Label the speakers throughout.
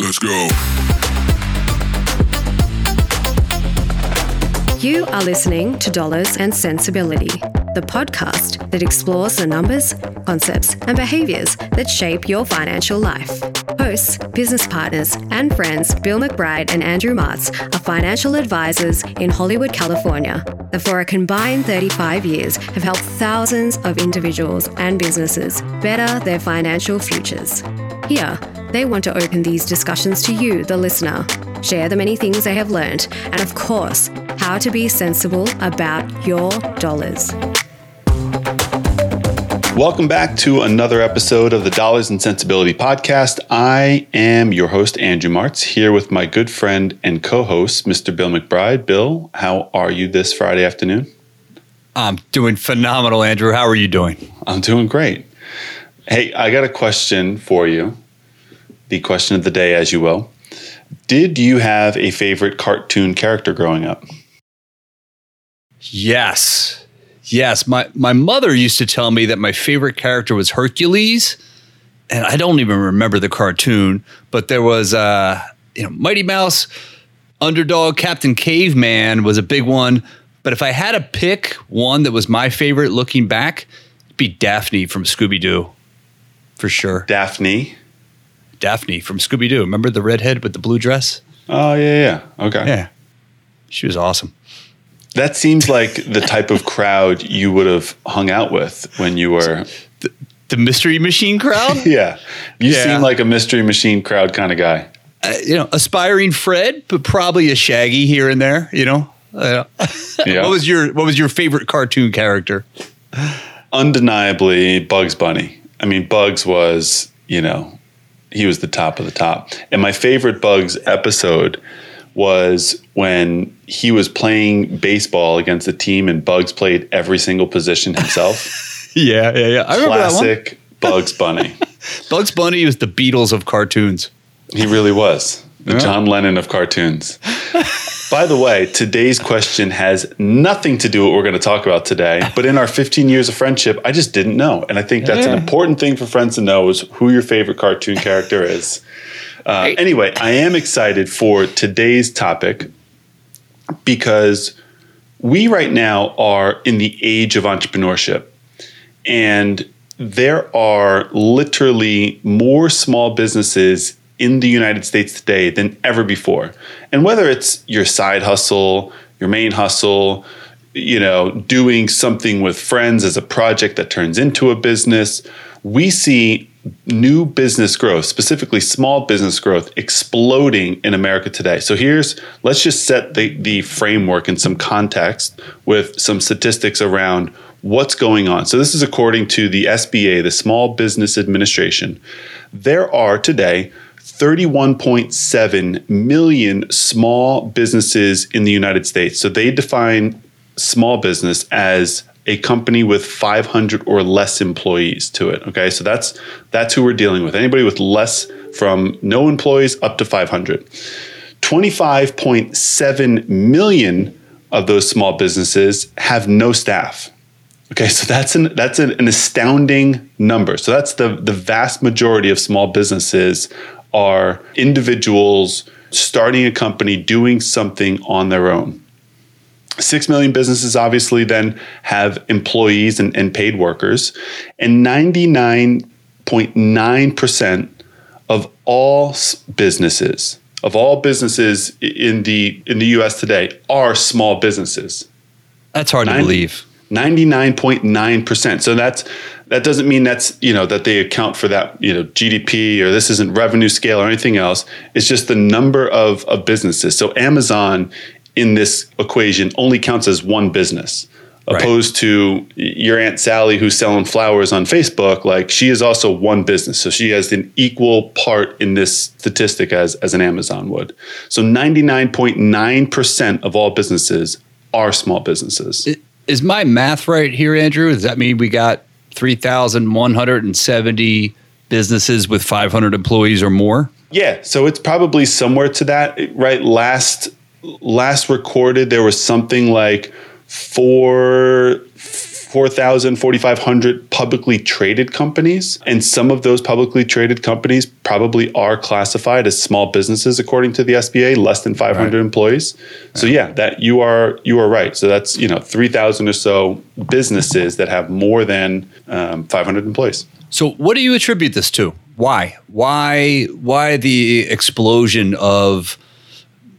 Speaker 1: Let's go.
Speaker 2: You are listening to Dollars and Sensibility, the podcast that explores the numbers, concepts, and behaviors that shape your financial life. Hosts, business partners, and friends Bill McBride and Andrew Martz are financial advisors in Hollywood, California, that for a combined 35 years have helped thousands of individuals and businesses better their financial futures. Here, they want to open these discussions to you, the listener, share the many things they have learned, and of course, how to be sensible about your dollars.
Speaker 3: Welcome back to another episode of the Dollars and Sensibility podcast. I am your host, Andrew Martz, here with my good friend and co host, Mr. Bill McBride. Bill, how are you this Friday afternoon?
Speaker 4: I'm doing phenomenal, Andrew. How are you doing?
Speaker 3: I'm doing great. Hey, I got a question for you. The question of the day, as you will. Did you have a favorite cartoon character growing up?
Speaker 4: Yes. Yes. My, my mother used to tell me that my favorite character was Hercules. And I don't even remember the cartoon, but there was, uh, you know, Mighty Mouse, Underdog, Captain Caveman was a big one. But if I had to pick one that was my favorite looking back, it'd be Daphne from Scooby Doo, for sure.
Speaker 3: Daphne.
Speaker 4: Daphne from Scooby Doo. Remember the redhead with the blue dress?
Speaker 3: Oh, yeah, yeah. Okay.
Speaker 4: Yeah. She was awesome.
Speaker 3: That seems like the type of crowd you would have hung out with when you were.
Speaker 4: The, the Mystery Machine crowd?
Speaker 3: yeah. You
Speaker 4: Yeah.
Speaker 3: seem like a Mystery Machine crowd kind of guy.
Speaker 4: uh, you know, aspiring Fred, but probably a Shaggy here and there. You know, Uh,
Speaker 3: Yeah.
Speaker 4: what was your What was your favorite cartoon character?
Speaker 3: undeniably Bugs Bunny. I mean, Bugs was, you know, he was the top of the top. And my favorite Bugs episode was when he was playing baseball against the team and Bugs played every single position himself.
Speaker 4: Yeah, yeah, yeah. I remember that
Speaker 3: Classic Bugs Bunny.
Speaker 4: Bugs Bunny was the Beatles of cartoons.
Speaker 3: He really was the
Speaker 4: Yeah.
Speaker 3: John Lennon of cartoons. By the way, today's question has nothing to do with what we're going to talk about today. But in our 15 years of friendship, I just didn't know, and I think that's an important thing for friends to know: is who your favorite cartoon character is. Uh, anyway, I am excited for today's topic because we right now are in the age of entrepreneurship, and there are literally more small businesses in the United States today than ever before. And whether it's your side hustle, your main hustle, you know, doing something with friends as a project that turns into a business, we see new business growth, specifically small business growth, exploding in America today. So here's let's just set the, the framework and some context with some statistics around what's going on. So this is according to the SBA, the Small Business Administration. There are today 31.7 million small businesses in the United States. So they define small business as a company with 500 or less employees to it. Okay, so that's that's who we're dealing with. Anybody with less from no employees up to 500. 25.7 million of those small businesses have no staff. Okay, so that's an that's an, an astounding number. So that's the the vast majority of small businesses are individuals starting a company doing something on their own. Six million businesses obviously then have employees and, and paid workers, and 99.9% of all businesses, of all businesses in the in the US today are small businesses.
Speaker 4: That's hard to believe.
Speaker 3: 99.9%. So that's that doesn't mean that's, you know, that they account for that, you know, GDP or this isn't revenue scale or anything else. It's just the number of, of businesses. So Amazon in this equation only counts as one business.
Speaker 4: Right.
Speaker 3: Opposed to your Aunt Sally who's selling flowers on Facebook, like she is also one business. So she has an equal part in this statistic as, as an Amazon would. So 99.9% of all businesses are small businesses.
Speaker 4: Is my math right here, Andrew? Does that mean we got 3,170 businesses with 500 employees or more?
Speaker 3: Yeah, so it's probably somewhere to that, right? Last last recorded, there was something like four 4,000, 4,500 publicly traded companies. And some of those publicly traded companies probably are classified as small businesses according to the SBA, less than 500 right. employees. So yeah, that you are you are right. So that's you know 3,000 or so businesses that have more than um, 500 employees.
Speaker 4: So what do you attribute this to? Why? Why? Why the explosion of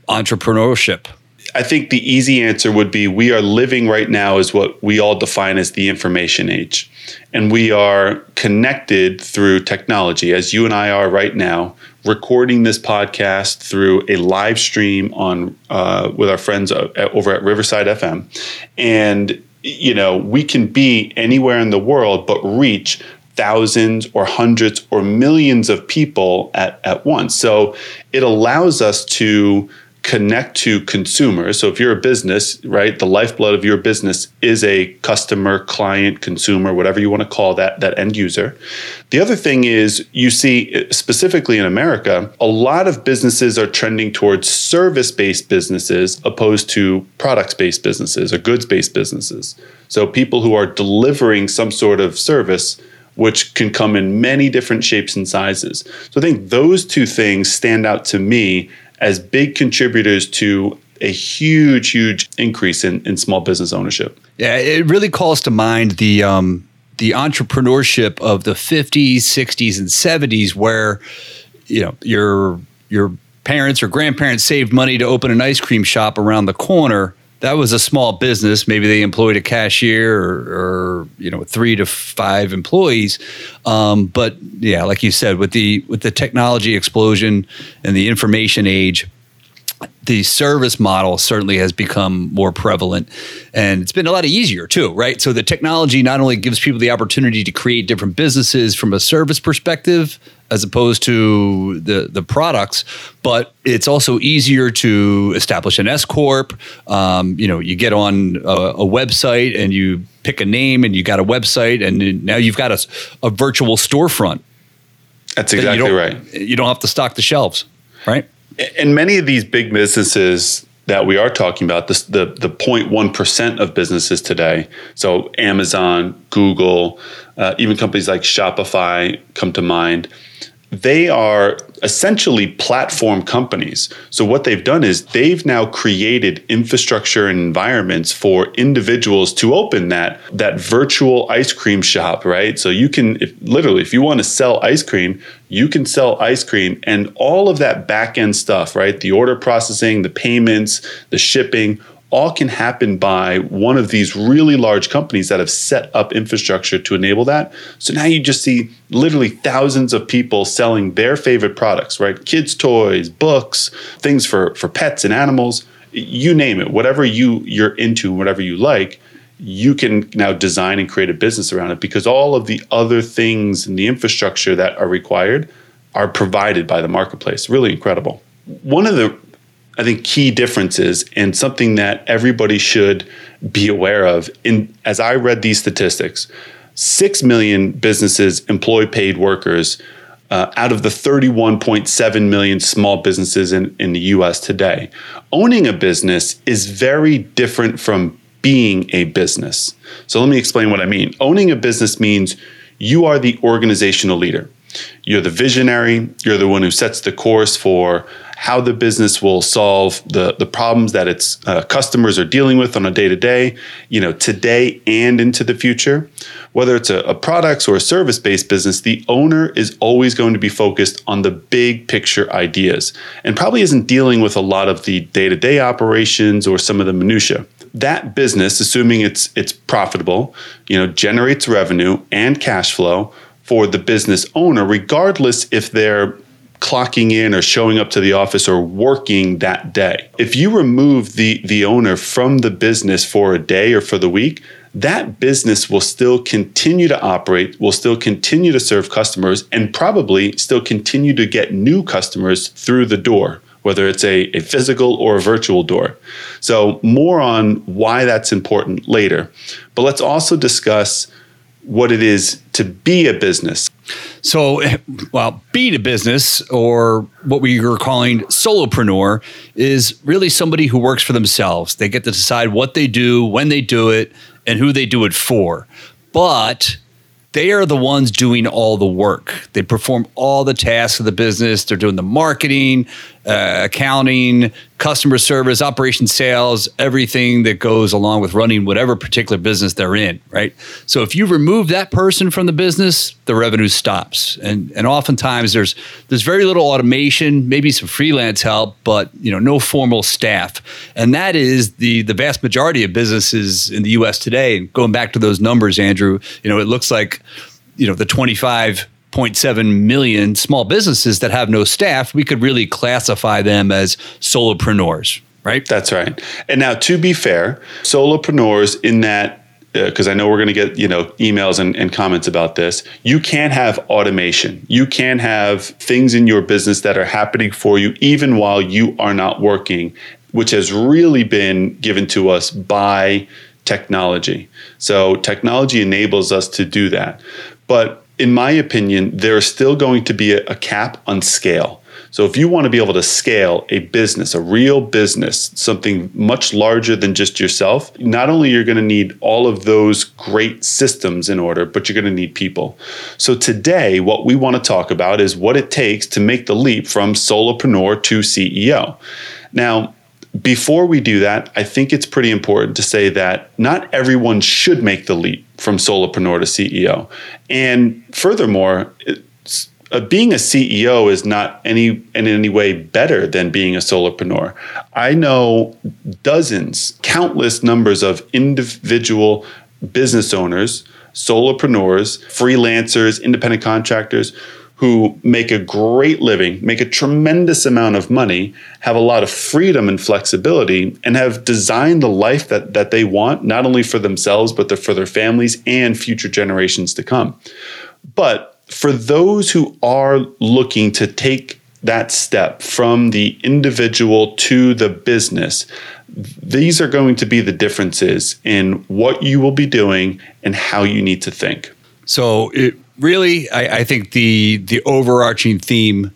Speaker 4: entrepreneurship?
Speaker 3: I think the easy answer would be we are living right now is what we all define as the information age. And we are connected through technology, as you and I are right now, recording this podcast through a live stream on uh, with our friends uh, over at Riverside FM. And, you know, we can be anywhere in the world, but reach thousands or hundreds or millions of people at, at once. So it allows us to connect to consumers. So if you're a business, right, the lifeblood of your business is a customer, client, consumer, whatever you want to call that that end user. The other thing is you see specifically in America, a lot of businesses are trending towards service-based businesses opposed to products-based businesses or goods-based businesses. So people who are delivering some sort of service which can come in many different shapes and sizes. So I think those two things stand out to me as big contributors to a huge, huge increase in, in small business ownership.
Speaker 4: Yeah, it really calls to mind the um, the entrepreneurship of the 50s, 60s, and 70s, where you know your your parents or grandparents saved money to open an ice cream shop around the corner that was a small business. Maybe they employed a cashier or, or you know three to five employees. Um, but yeah, like you said, with the with the technology explosion and the information age, the service model certainly has become more prevalent and it's been a lot easier too, right? So the technology not only gives people the opportunity to create different businesses from a service perspective as opposed to the the products, but it's also easier to establish an S corp. Um, you know, you get on a, a, website and you pick a name, and you got a website, and now you've got a, a virtual storefront.
Speaker 3: That's exactly
Speaker 4: you
Speaker 3: right.
Speaker 4: You don't have to stock the shelves, right?
Speaker 3: And many of these big businesses that we are talking about, the the 0.1% of businesses today, so Amazon, Google, uh, even companies like Shopify come to mind they are essentially platform companies. So what they've done is they've now created infrastructure and environments for individuals to open that that virtual ice cream shop, right? So you can if, literally if you want to sell ice cream, you can sell ice cream and all of that back end stuff, right? The order processing, the payments, the shipping, all can happen by one of these really large companies that have set up infrastructure to enable that. So now you just see literally thousands of people selling their favorite products, right? Kids' toys, books, things for, for pets and animals, you name it, whatever you you're into, whatever you like, you can now design and create a business around it because all of the other things in the infrastructure that are required are provided by the marketplace. Really incredible. One of the I think key differences and something that everybody should be aware of. In as I read these statistics, six million businesses employ paid workers uh, out of the 31.7 million small businesses in, in the US today. Owning a business is very different from being a business. So let me explain what I mean. Owning a business means you are the organizational leader. You're the visionary, you're the one who sets the course for how the business will solve the, the problems that its uh, customers are dealing with on a day to day, you know, today and into the future. Whether it's a, a products or a service based business, the owner is always going to be focused on the big picture ideas and probably isn't dealing with a lot of the day to day operations or some of the minutia that business, assuming it's it's profitable, you know, generates revenue and cash flow for the business owner, regardless if they're clocking in or showing up to the office or working that day. If you remove the the owner from the business for a day or for the week, that business will still continue to operate, will still continue to serve customers and probably still continue to get new customers through the door, whether it's a, a physical or a virtual door. So, more on why that's important later. But let's also discuss what it is to be a business.
Speaker 4: So, well, being a business or what we are calling solopreneur is really somebody who works for themselves. They get to decide what they do, when they do it, and who they do it for. But they are the ones doing all the work. They perform all the tasks of the business. They're doing the marketing, uh, accounting, customer service, operation sales, everything that goes along with running whatever particular business they're in, right? So if you remove that person from the business, the revenue stops. And and oftentimes there's there's very little automation, maybe some freelance help, but you know, no formal staff. And that is the the vast majority of businesses in the US today. And going back to those numbers, Andrew, you know, it looks like you know the 25 0.7 million small businesses that have no staff, we could really classify them as solopreneurs, right?
Speaker 3: That's right. And now, to be fair, solopreneurs in that because uh, I know we're going to get you know emails and, and, comments about this. You can have automation. You can have things in your business that are happening for you even while you are not working, which has really been given to us by technology. So technology enables us to do that. But in my opinion, there's still going to be a, a, cap on scale. So if you want to be able to scale a business, a real business, something much larger than just yourself, not only you're going to need all of those great systems in order, but you're going to need people. So today, what we want to talk about is what it takes to make the leap from solopreneur to CEO. Now, before we do that, I think it's pretty important to say that not everyone should make the leap from solopreneur to CEO. And furthermore, uh, being a CEO is not any in any way better than being a solopreneur. I know dozens, countless numbers of individual business owners, solopreneurs, freelancers, independent contractors who make a great living, make a tremendous amount of money, have a lot of freedom and flexibility, and have designed the life that, that they want, not only for themselves, but for their families and future generations to come. But for those who are looking to take that step from the individual to the business, these are going to be the differences in what you will be doing and how you need to think.
Speaker 4: So it really, I, I think the the overarching theme,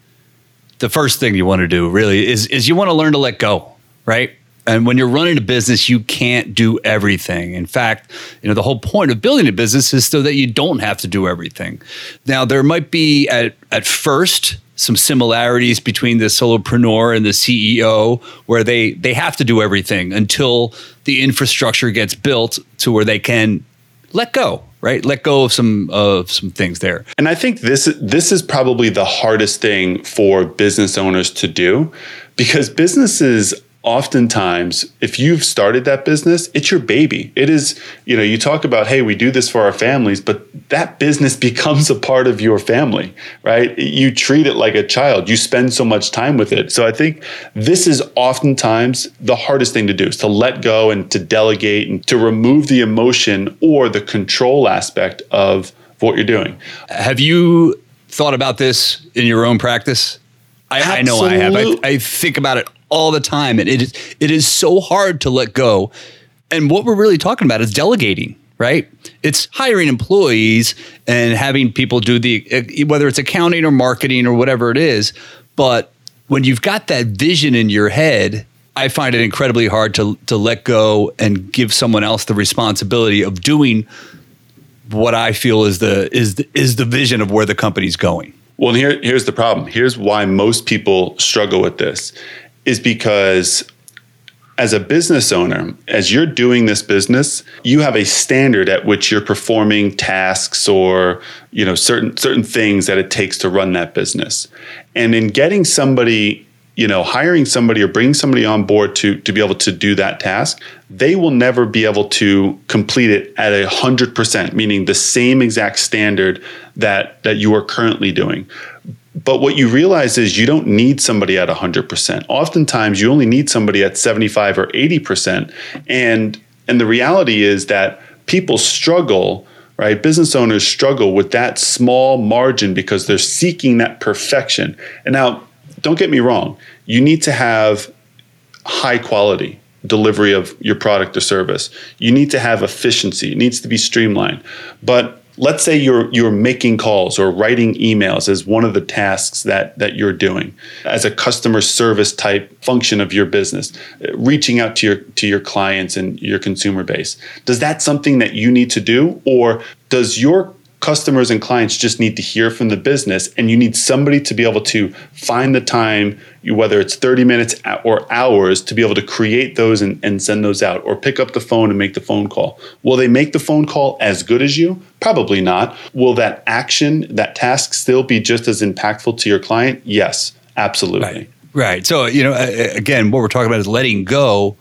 Speaker 4: the first thing you want to do really is is you want to learn to let go, right? And when you're running a business, you can't do everything. In fact, you know, the whole point of building a business is so that you don't have to do everything. Now, there might be at, at first some similarities between the solopreneur and the CEO where they they have to do everything until the infrastructure gets built to where they can let go, right? Let go of some of some things there.
Speaker 3: And I think this this is probably the hardest thing for business owners to do because businesses oftentimes if you've started that business it's your baby. It is you know you talk about hey we do this for our families but that business becomes a part of your family right? You treat it like a child. You spend so much time with it. So i think this is oftentimes the hardest thing to do is to let go and to delegate and to remove the emotion or the control aspect of what you're doing.
Speaker 4: Have you thought about this in your own practice? I, I, know I have. I, I, think about it all the time, and it is it is so hard to let go. And what we're really talking about is delegating, right? It's hiring employees and having people do the uh, whether it's accounting or marketing or whatever it is. But when you've got that vision in your head, I find it incredibly hard to to let go and give someone else the responsibility of doing what I feel is the is the, is the vision of where the company's going.
Speaker 3: Well, here, here's the problem. Here's why most people struggle with this is because as a business owner, as you're doing this business, you have a standard at which you're performing tasks or, you know, certain certain things that it takes to run that business. And in getting somebody you know hiring somebody or bringing somebody on board to to be able to do that task they will never be able to complete it at a hundred percent meaning the same exact standard that that you are currently doing but what you realize is you don't need somebody at 100%. Oftentimes you only need somebody at 75 or 80%. And and the reality is that people struggle right? Business owners struggle with that small margin because they're seeking that perfection. And now don't get me wrong, you need to have high quality delivery of your product or service. You need to have efficiency, it needs to be streamlined. But let's say you're you're making calls or writing emails as one of the tasks that that you're doing as a customer service type function of your business reaching out to your to your clients and your consumer base. Does that something that you need to do or does your customers and clients just need to hear from the business and you need somebody to be able to find the time whether it's 30 minutes or hours to be able to create those and, and send those out or pick up the phone and make the phone call. Will they make the phone call as good as you? Probably not. Will that action that task still be just as impactful to your client? Yes absolutely.
Speaker 4: Right, right. so you know again what we're talking about is letting go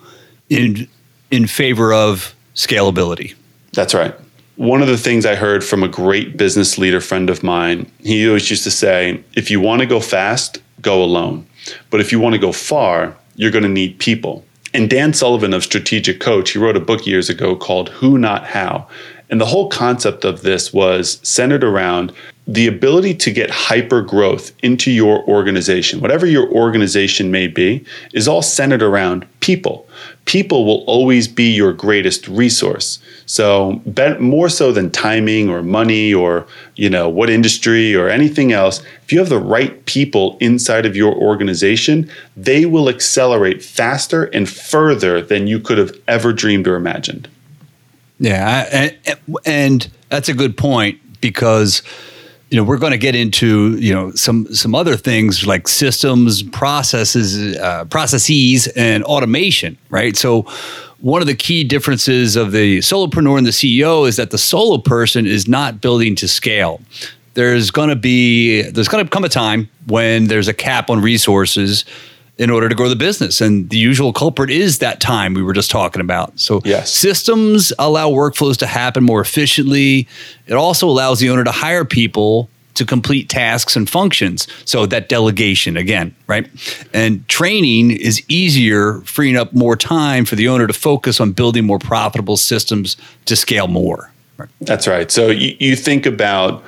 Speaker 4: in in favor of scalability.
Speaker 3: That's right one of the things I heard from a great business leader friend of mine, he always used to say, if you want to go fast, go alone. But if you want to go far, you're going to need people. And Dan Sullivan of Strategic Coach, he wrote a book years ago called Who Not How. And the whole concept of this was centered around the ability to get hyper growth into your organization, whatever your organization may be, is all centered around people. People will always be your greatest resource. So, more so than timing or money or you know what industry or anything else, if you have the right people inside of your organization, they will accelerate faster and further than you could have ever dreamed or imagined.
Speaker 4: Yeah, and, and that's a good point because you know we're going to get into you know some some other things like systems processes uh, processes and automation right? So one of the key differences of the solopreneur and the ceo is that the solo person is not building to scale. There's going to be there's going to come a time when there's a cap on resources in order to grow the business. And the usual culprit is that time we were just talking about. So
Speaker 3: yes.
Speaker 4: systems allow workflows to happen more efficiently. It also allows the owner to hire people to complete tasks and functions. So that delegation again, right? And training is easier, freeing up more time for the owner to focus on building more profitable systems to scale more.
Speaker 3: That's right. So you, you think about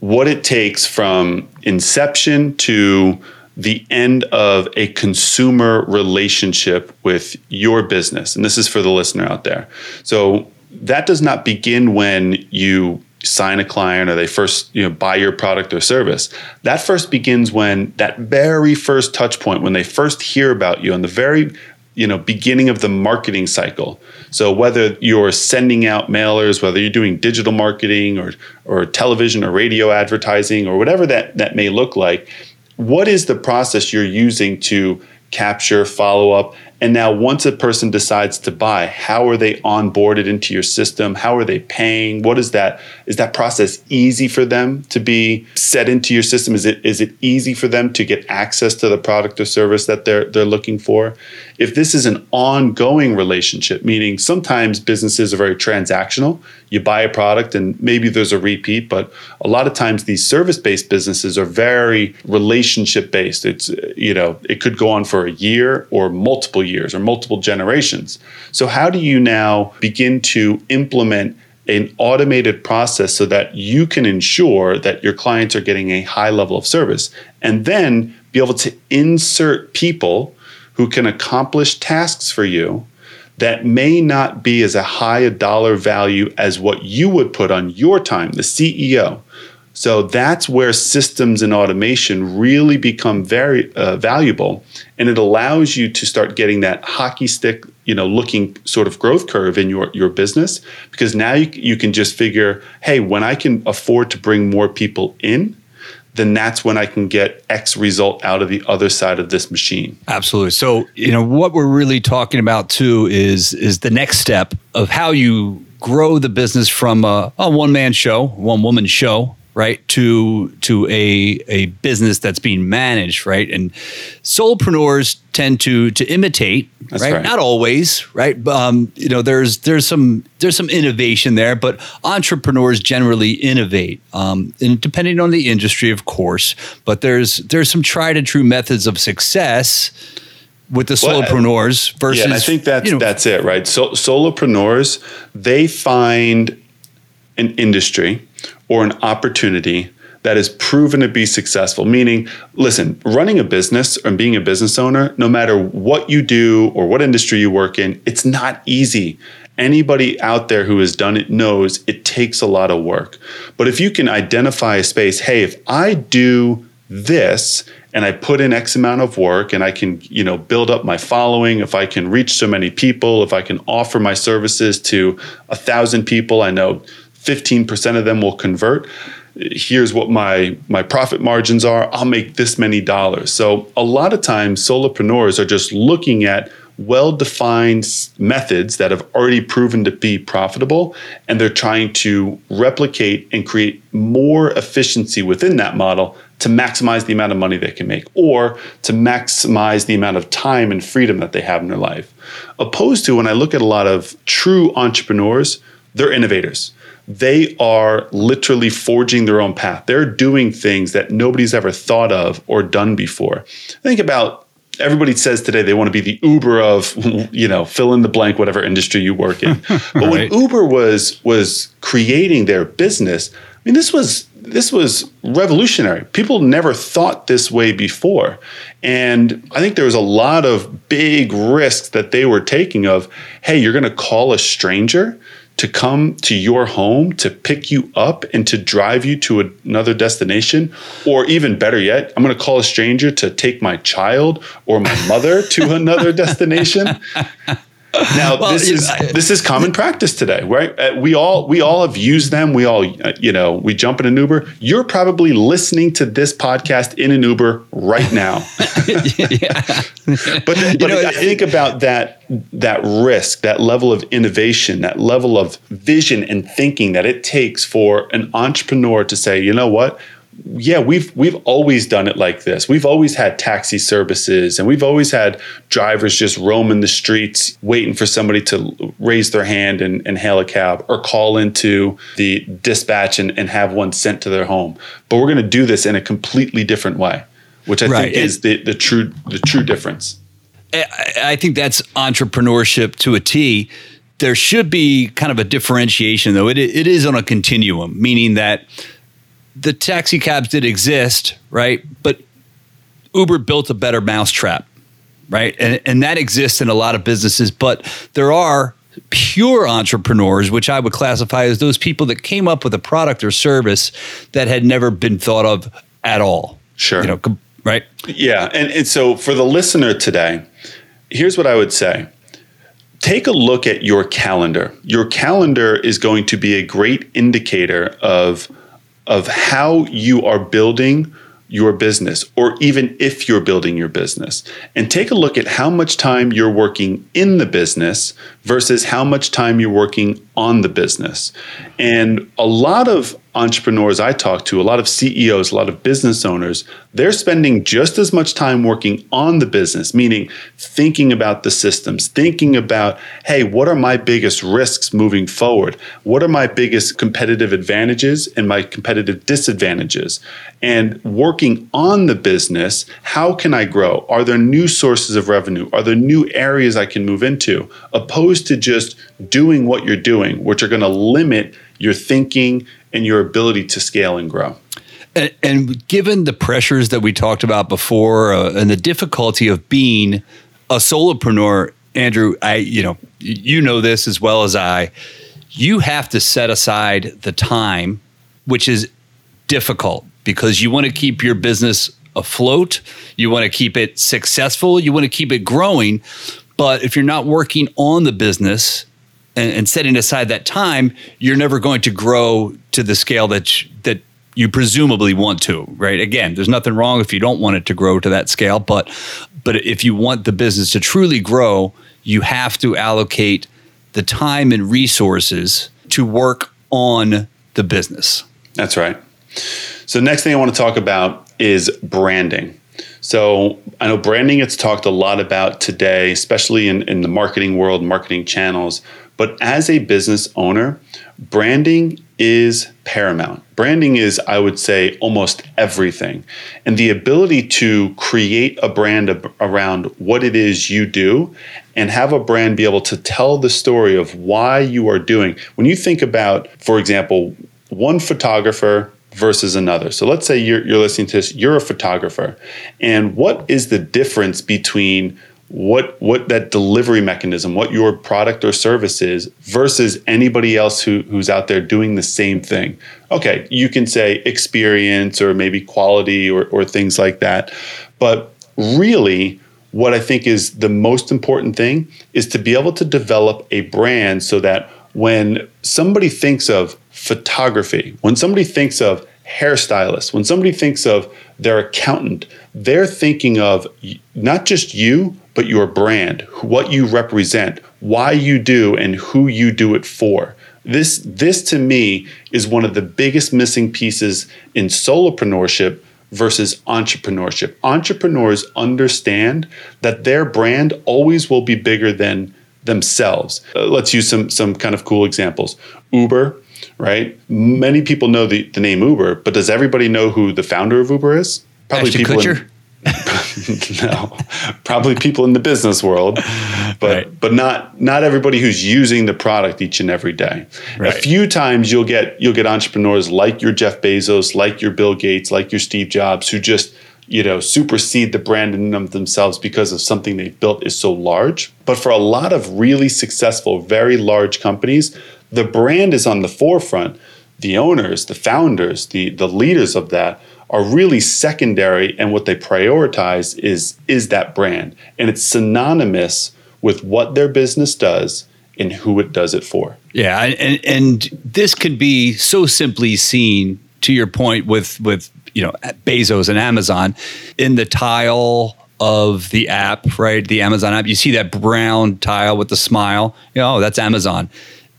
Speaker 3: what it takes from inception to the end of a consumer relationship with your business. And this is for the listener out there. So that does not begin when you sign a client or they first you know buy your product or service that first begins when that very first touch point when they first hear about you in the very you know beginning of the marketing cycle so whether you're sending out mailers whether you're doing digital marketing or or television or radio advertising or whatever that that may look like what is the process you're using to capture, follow up, and now, once a person decides to buy, how are they onboarded into your system? How are they paying? What is that? Is that process easy for them to be set into your system? Is it is it easy for them to get access to the product or service that they're they're looking for? If this is an ongoing relationship, meaning sometimes businesses are very transactional, you buy a product and maybe there's a repeat, but a lot of times these service-based businesses are very relationship based. It's you know, it could go on for a year or multiple years or multiple generations. So, how do you now begin to implement an automated process so that you can ensure that your clients are getting a high level of service and then be able to insert people who can accomplish tasks for you that may not be as a high a dollar value as what you would put on your time, the CEO. So that's where systems and automation really become very uh, valuable, and it allows you to start getting that hockey stick, you know, looking sort of growth curve in your your business because now you, you can just figure, hey, when I can afford to bring more people in, then that's when I can get X result out of the other side of this machine.
Speaker 4: Absolutely. So, you know, what we're really talking about too is is the next step of how you grow the business from a, a one man show, one woman show right to to a a business that's being managed right and solopreneurs tend to to imitate right? right? not always right um, you know there's there's some there's some innovation there but entrepreneurs generally innovate um, and depending on the industry of course but there's there's some tried and true methods of success with the solopreneurs well, versus
Speaker 3: yeah, I think that's you know, that's it right so solopreneurs they find an industry or an opportunity that is proven to be successful. Meaning, listen, running a business and being a business owner, no matter what you do or what industry you work in, it's not easy. Anybody out there who has done it knows it takes a lot of work. But if you can identify a space, hey, if I do this and I put in X amount of work and I can, you know, build up my following, if I can reach so many people, if I can offer my services to a thousand people, I know 15% of them will convert. Here's what my my profit margins are. I'll make this many dollars. So a lot of times solopreneurs are just looking at well-defined methods that have already proven to be profitable and they're trying to replicate and create more efficiency within that model to maximize the amount of money they can make or to maximize the amount of time and freedom that they have in their life. Opposed to when I look at a lot of true entrepreneurs, they're innovators. They are literally forging their own path. They're doing things that nobody's ever thought of or done before. Think about everybody says today they want to be the Uber of, you know, fill in the blank, whatever industry you work in. But right. when Uber was was creating their business, I mean, this was this was revolutionary. People never thought this way before. And I think there was a lot of big risks that they were taking of, hey, you're going to call a stranger to come to your home to pick you up and to drive you to another destination? Or even better yet i'm going to call a stranger to take my child or my mother to another destination now well, this is this is common practice today, right? Uh, we all we all have used them. We all uh, you know we jump in an Uber. You're probably listening to this podcast in an Uber right now. but but you know, I think about that that risk, that level of innovation, that level of vision and thinking that it takes for an entrepreneur to say, you know what, yeah, we've we've always done it like this. We've always had taxi services and we've always had drivers just roaming the streets waiting for somebody to raise their hand and, and hail a cab or call into the dispatch and, and have one sent to their home. But we're gonna do this in a completely different way, which I right. think is the, the true the true difference.
Speaker 4: I think that's entrepreneurship to a T. There should be kind of a differentiation though. It, it is on a continuum, meaning that the taxi cabs did exist, right? But Uber built a better mousetrap, right? And, and that exists in a lot of businesses, but there are pure entrepreneurs, which I would classify as those people that came up with a product or service that had never been thought of at all.
Speaker 3: Sure.
Speaker 4: You know, right?
Speaker 3: Yeah. And, and so for the listener today, here's what I would say take a look at your calendar. Your calendar is going to be a great indicator of of how you are building your business, or even if you're building your business, and take a look at how much time you're working in the business versus how much time you're working on the business. And a lot of entrepreneurs I talk to, a lot of CEOs, a lot of business owners, they're spending just as much time working on the business, meaning thinking about the systems, thinking about, hey, what are my biggest risks moving forward? What are my biggest competitive advantages and my competitive disadvantages? And working on the business, how can I grow? Are there new sources of revenue? Are there new areas I can move into? Opposed to just doing what you're doing, which are going to limit your thinking and your ability to scale and grow.
Speaker 4: And, and given the pressures that we talked about before uh, and the difficulty of being a solopreneur, Andrew, I you know you know this as well as I. You have to set aside the time, which is difficult because you want to keep your business afloat. You want to keep it successful. You want to keep it growing. But if you're not working on the business, and, and setting aside that time, you're never going to grow to the scale that that you presumably want to, right? Again, there's nothing wrong if you don't want it to grow to that scale, but but if you want the business to truly grow, you have to allocate the time and resources to work on the business.
Speaker 3: That's right. So next thing I want to talk about is branding. So I know branding gets talked a lot about today, especially in, in the marketing world, marketing channels. But as a business owner, branding is paramount. Branding is, I would say, almost everything. And the ability to create a brand ab- around what it is you do and have a brand be able to tell the story of why you are doing. When you think about, for example, one photographer versus another. So let's say you're, you're listening to this, you're a photographer. And what is the difference between what what that delivery mechanism, what your product or service is versus anybody else who who's out there doing the same thing. Okay, you can say experience or maybe quality or, or things like that. But really what I think is the most important thing is to be able to develop a brand so that when somebody thinks of photography, when somebody thinks of hairstylist, when somebody thinks of their accountant, they're thinking of not just you, but your brand, what you represent, why you do, and who you do it for. This, this to me is one of the biggest missing pieces in solopreneurship versus entrepreneurship. Entrepreneurs understand that their brand always will be bigger than themselves. Uh, let's use some some kind of cool examples. Uber, right? Many people know the, the name Uber, but does everybody know who the founder of Uber is?
Speaker 4: Probably Ashton people Kutcher? In,
Speaker 3: no, probably people in the business world, but right. but not not everybody who's using the product each and every day. Right. A few times you'll get you'll get entrepreneurs like your Jeff Bezos, like your Bill Gates, like your Steve Jobs, who just you know supersede the brand in them themselves because of something they've built is so large. But for a lot of really successful, very large companies, the brand is on the forefront. The owners, the founders, the the leaders of that are really secondary and what they prioritize is is that brand. And it's synonymous with what their business does and who it does it for.
Speaker 4: Yeah and and this could be so simply seen to your point with with you know Bezos and Amazon in the tile of the app right? The Amazon app. You see that brown tile with the smile? You know oh, that's Amazon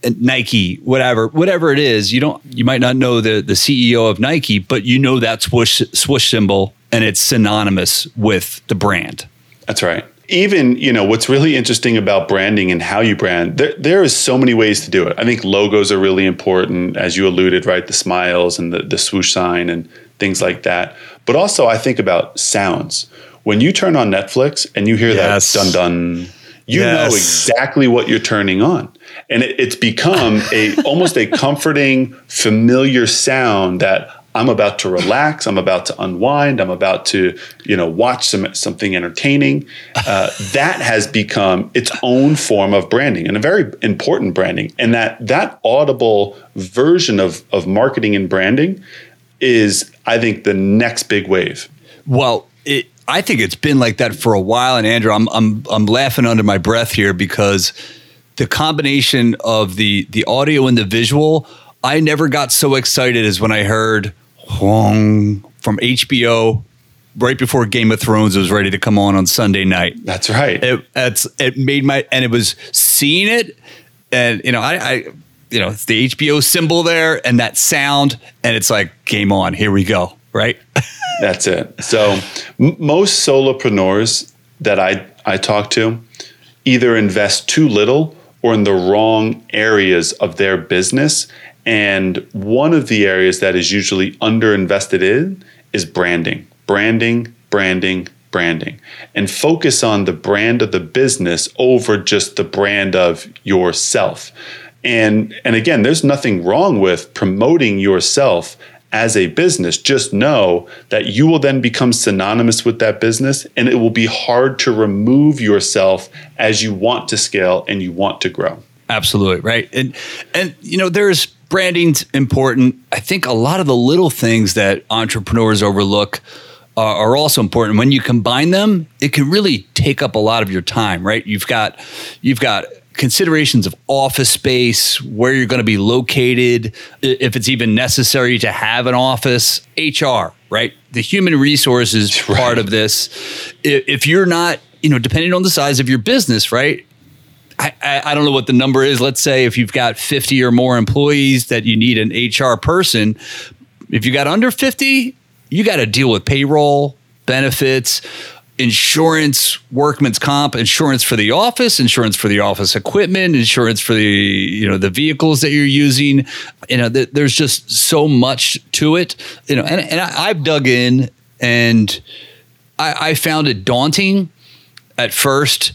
Speaker 4: Uh, Nike, whatever, whatever it is, you don't, you might not know the the CEO of Nike, but you know that swoosh swoosh symbol, and it's synonymous with the brand.
Speaker 3: That's right. Even you know what's really interesting about branding and how you brand. There, there is so many ways to do it. I think logos are really important, as you alluded, right? The smiles and the the swoosh sign and things like that. But also, I think about sounds. When you turn on Netflix and you hear yes. that dun dun, you yes. know exactly what you're turning on and it, it's become a almost a comforting, familiar sound that I'm about to relax. I'm about to unwind. I'm about to, you know, watch some something entertaining. Uh, that has become its own form of branding and a very important branding. And that that audible version of of marketing and branding is, I think, the next big wave.
Speaker 4: Well, it, I think it's been like that for a while. And Andrew, I'm I'm I'm laughing under my breath here because the combination of the the audio and the visual, I never got so excited as when I heard Huang from HBO right before Game of Thrones was ready to come on on Sunday night.
Speaker 3: That's right.
Speaker 4: It, it's it made my and it was seeing it, and you know I, I you know it's the HBO symbol there and that sound, and it's like game on. Here we go. Right.
Speaker 3: That's it. So m- most solopreneurs that I I talk to either invest too little or in the wrong areas of their business. And one of the areas that is usually underinvested in is branding, branding, branding, branding, and focus on the brand of the business over just the brand of yourself. And, and again, there's nothing wrong with promoting yourself as a business, just know that you will then become synonymous with that business and it will be hard to remove yourself as you want to scale and you want to grow.
Speaker 4: Absolutely, right. And and you know there's branding's important. I think a lot of the little things that entrepreneurs overlook are, are also important. When you combine them, it can really take up a lot of your time, right? You've got you've got considerations of office space, where you're going to be located, if it's even necessary to have an office, HR, right? The human resources right. part of this. If you're not, you know, depending on the size of your business, right? I, I, don't know what the number is. Let's say if you've got 50 or more employees that you need an HR person. If you got under 50, you got to deal with payroll, benefits, insurance, workman's comp, insurance for the office, insurance for the office equipment, insurance for the you know the vehicles that you're using. You know, th- there's just so much to it. You know, and, and I, have dug in and I, I found it daunting at first.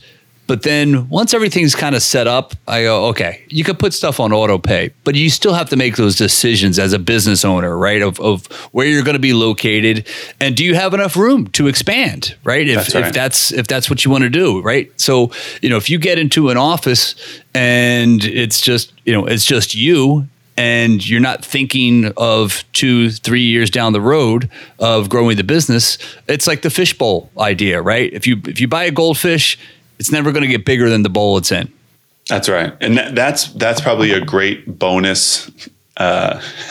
Speaker 4: But then once everything's kind of set up, I go, okay, you could put stuff on auto pay, but you still have to make those decisions as a business owner, right? Of, of where you're going to be located and do you have enough room to expand, right? If
Speaker 3: That's right.
Speaker 4: if that's if that's what you want to do, right? So, you know, if you get into an office and it's just, you know, it's just you and you're not thinking of two, three years down the road of growing the business, it's like the fishbowl idea, right? If you if you buy a goldfish, it's never going to get bigger than the bowl it's in.
Speaker 3: That's right, and that, that's that's probably a great bonus. Uh,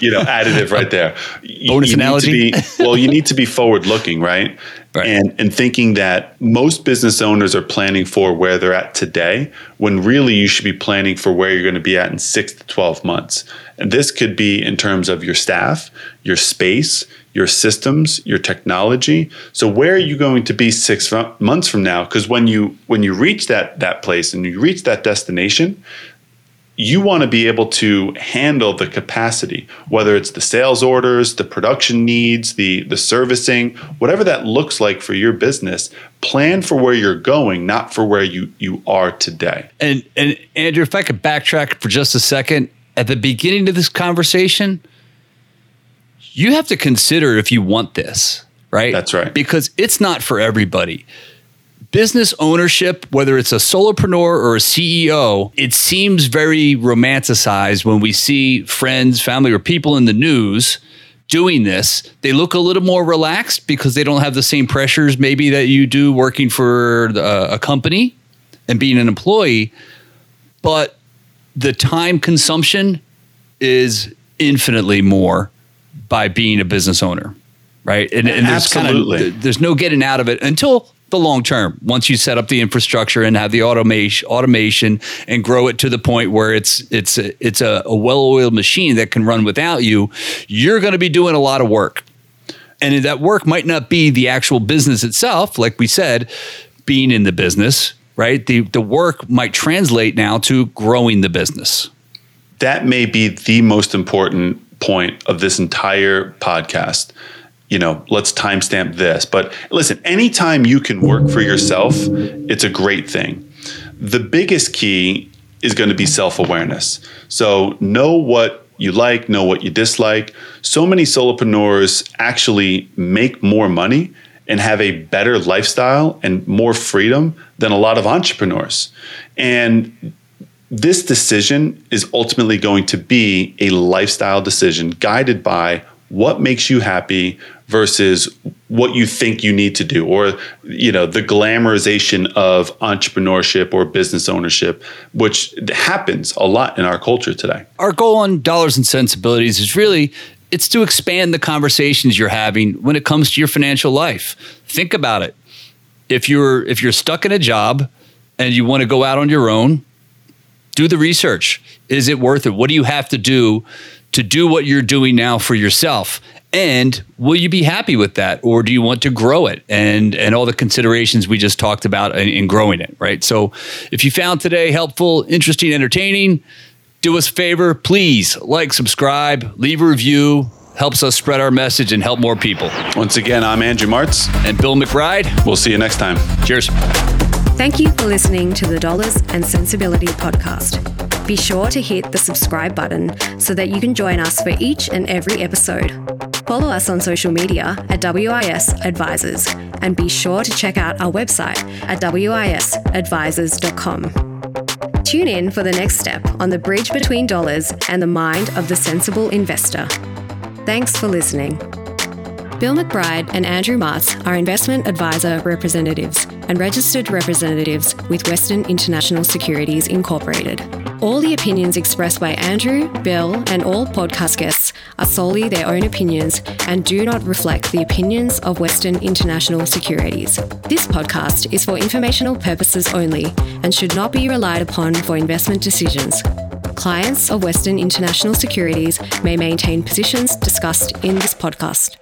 Speaker 3: you know, additive right there. You-
Speaker 4: Bonus
Speaker 3: you
Speaker 4: analogy?
Speaker 3: be- well, you need to be forward looking, right?
Speaker 4: Right.
Speaker 3: And and thinking that most business owners are planning for where they're at today, when really you should be planning for where you're going to be at in six to twelve months. And this could be in terms of your staff, your space, your systems, your technology. So where are you going to be six months from now? Because when you when you reach that that place and you reach that destination, you want to be able to handle the capacity, whether it's the sales orders, the production needs, the the servicing, whatever that looks like for your business. Plan for where you're going, not for where you you are today.
Speaker 4: And and Andrew, if I could backtrack for just a second, at the beginning of this conversation, you have to consider if you want this, right?
Speaker 3: That's right.
Speaker 4: Because it's not for everybody. Business ownership, whether it's a solopreneur or a CEO, it seems very romanticized when we see friends, family, or people in the news doing this. They look a little more relaxed because they don't have the same pressures maybe that you do working for uh, a company and being an employee but the time consumption is infinitely more by being a business owner, right? And, and there's
Speaker 3: Absolutely.
Speaker 4: kind of there's no getting out of it until the long term. Once you set up the infrastructure and have the automation, automation, and grow it to the point where it's it's a, it's a, a well-oiled machine that can run without you, you're going to be doing a lot of work and that work might not be the actual business itself like we said being in the business right the the work might translate now to growing the business
Speaker 3: that may be the most important point of this entire podcast. You know, let's timestamp this. But listen, anytime you can work for yourself, it's a great thing. The biggest key is going to be self awareness. So, know what you like, know what you dislike. So many solopreneurs actually make more money and have a better lifestyle and more freedom than a lot of entrepreneurs. And this decision is ultimately going to be a lifestyle decision guided by what makes you happy versus what you think you need to do or you know the glamorization of entrepreneurship or business ownership which happens a lot in our culture today.
Speaker 4: Our goal on dollars and sensibilities is really it's to expand the conversations you're having when it comes to your financial life. Think about it. If you're if you're stuck in a job and you want to go out on your own do the research. Is it worth it? What do you have to do to do what you're doing now for yourself and will you be happy with that? Or do you want to grow it? And and all the considerations we just talked about in, in growing it right? So if you found today helpful interesting entertaining do us a favor. Please like subscribe leave a review. Helps us spread our message and help more people.
Speaker 3: Once again i'm andrew martz.
Speaker 4: And bill mcbride.
Speaker 3: We'll see you next time.
Speaker 4: Cheers.
Speaker 2: Thank you for listening to the Dollars and Sensibility podcast. Be sure to hit the subscribe button so that you can join us for each and every episode. Follow us on social media at WIS Advisors and be sure to check out our website at wisadvisors.com. Tune in for the next step on the bridge between dollars and the mind of the sensible investor. Thanks for listening. Bill McBride and Andrew Martz are investment advisor representatives and registered representatives with Western International Securities Incorporated. All the opinions expressed by Andrew, Bill, and all podcast guests are solely their own opinions and do not reflect the opinions of Western International Securities. This podcast is for informational purposes only and should not be relied upon for investment decisions. Clients of Western International Securities may maintain positions discussed in this podcast.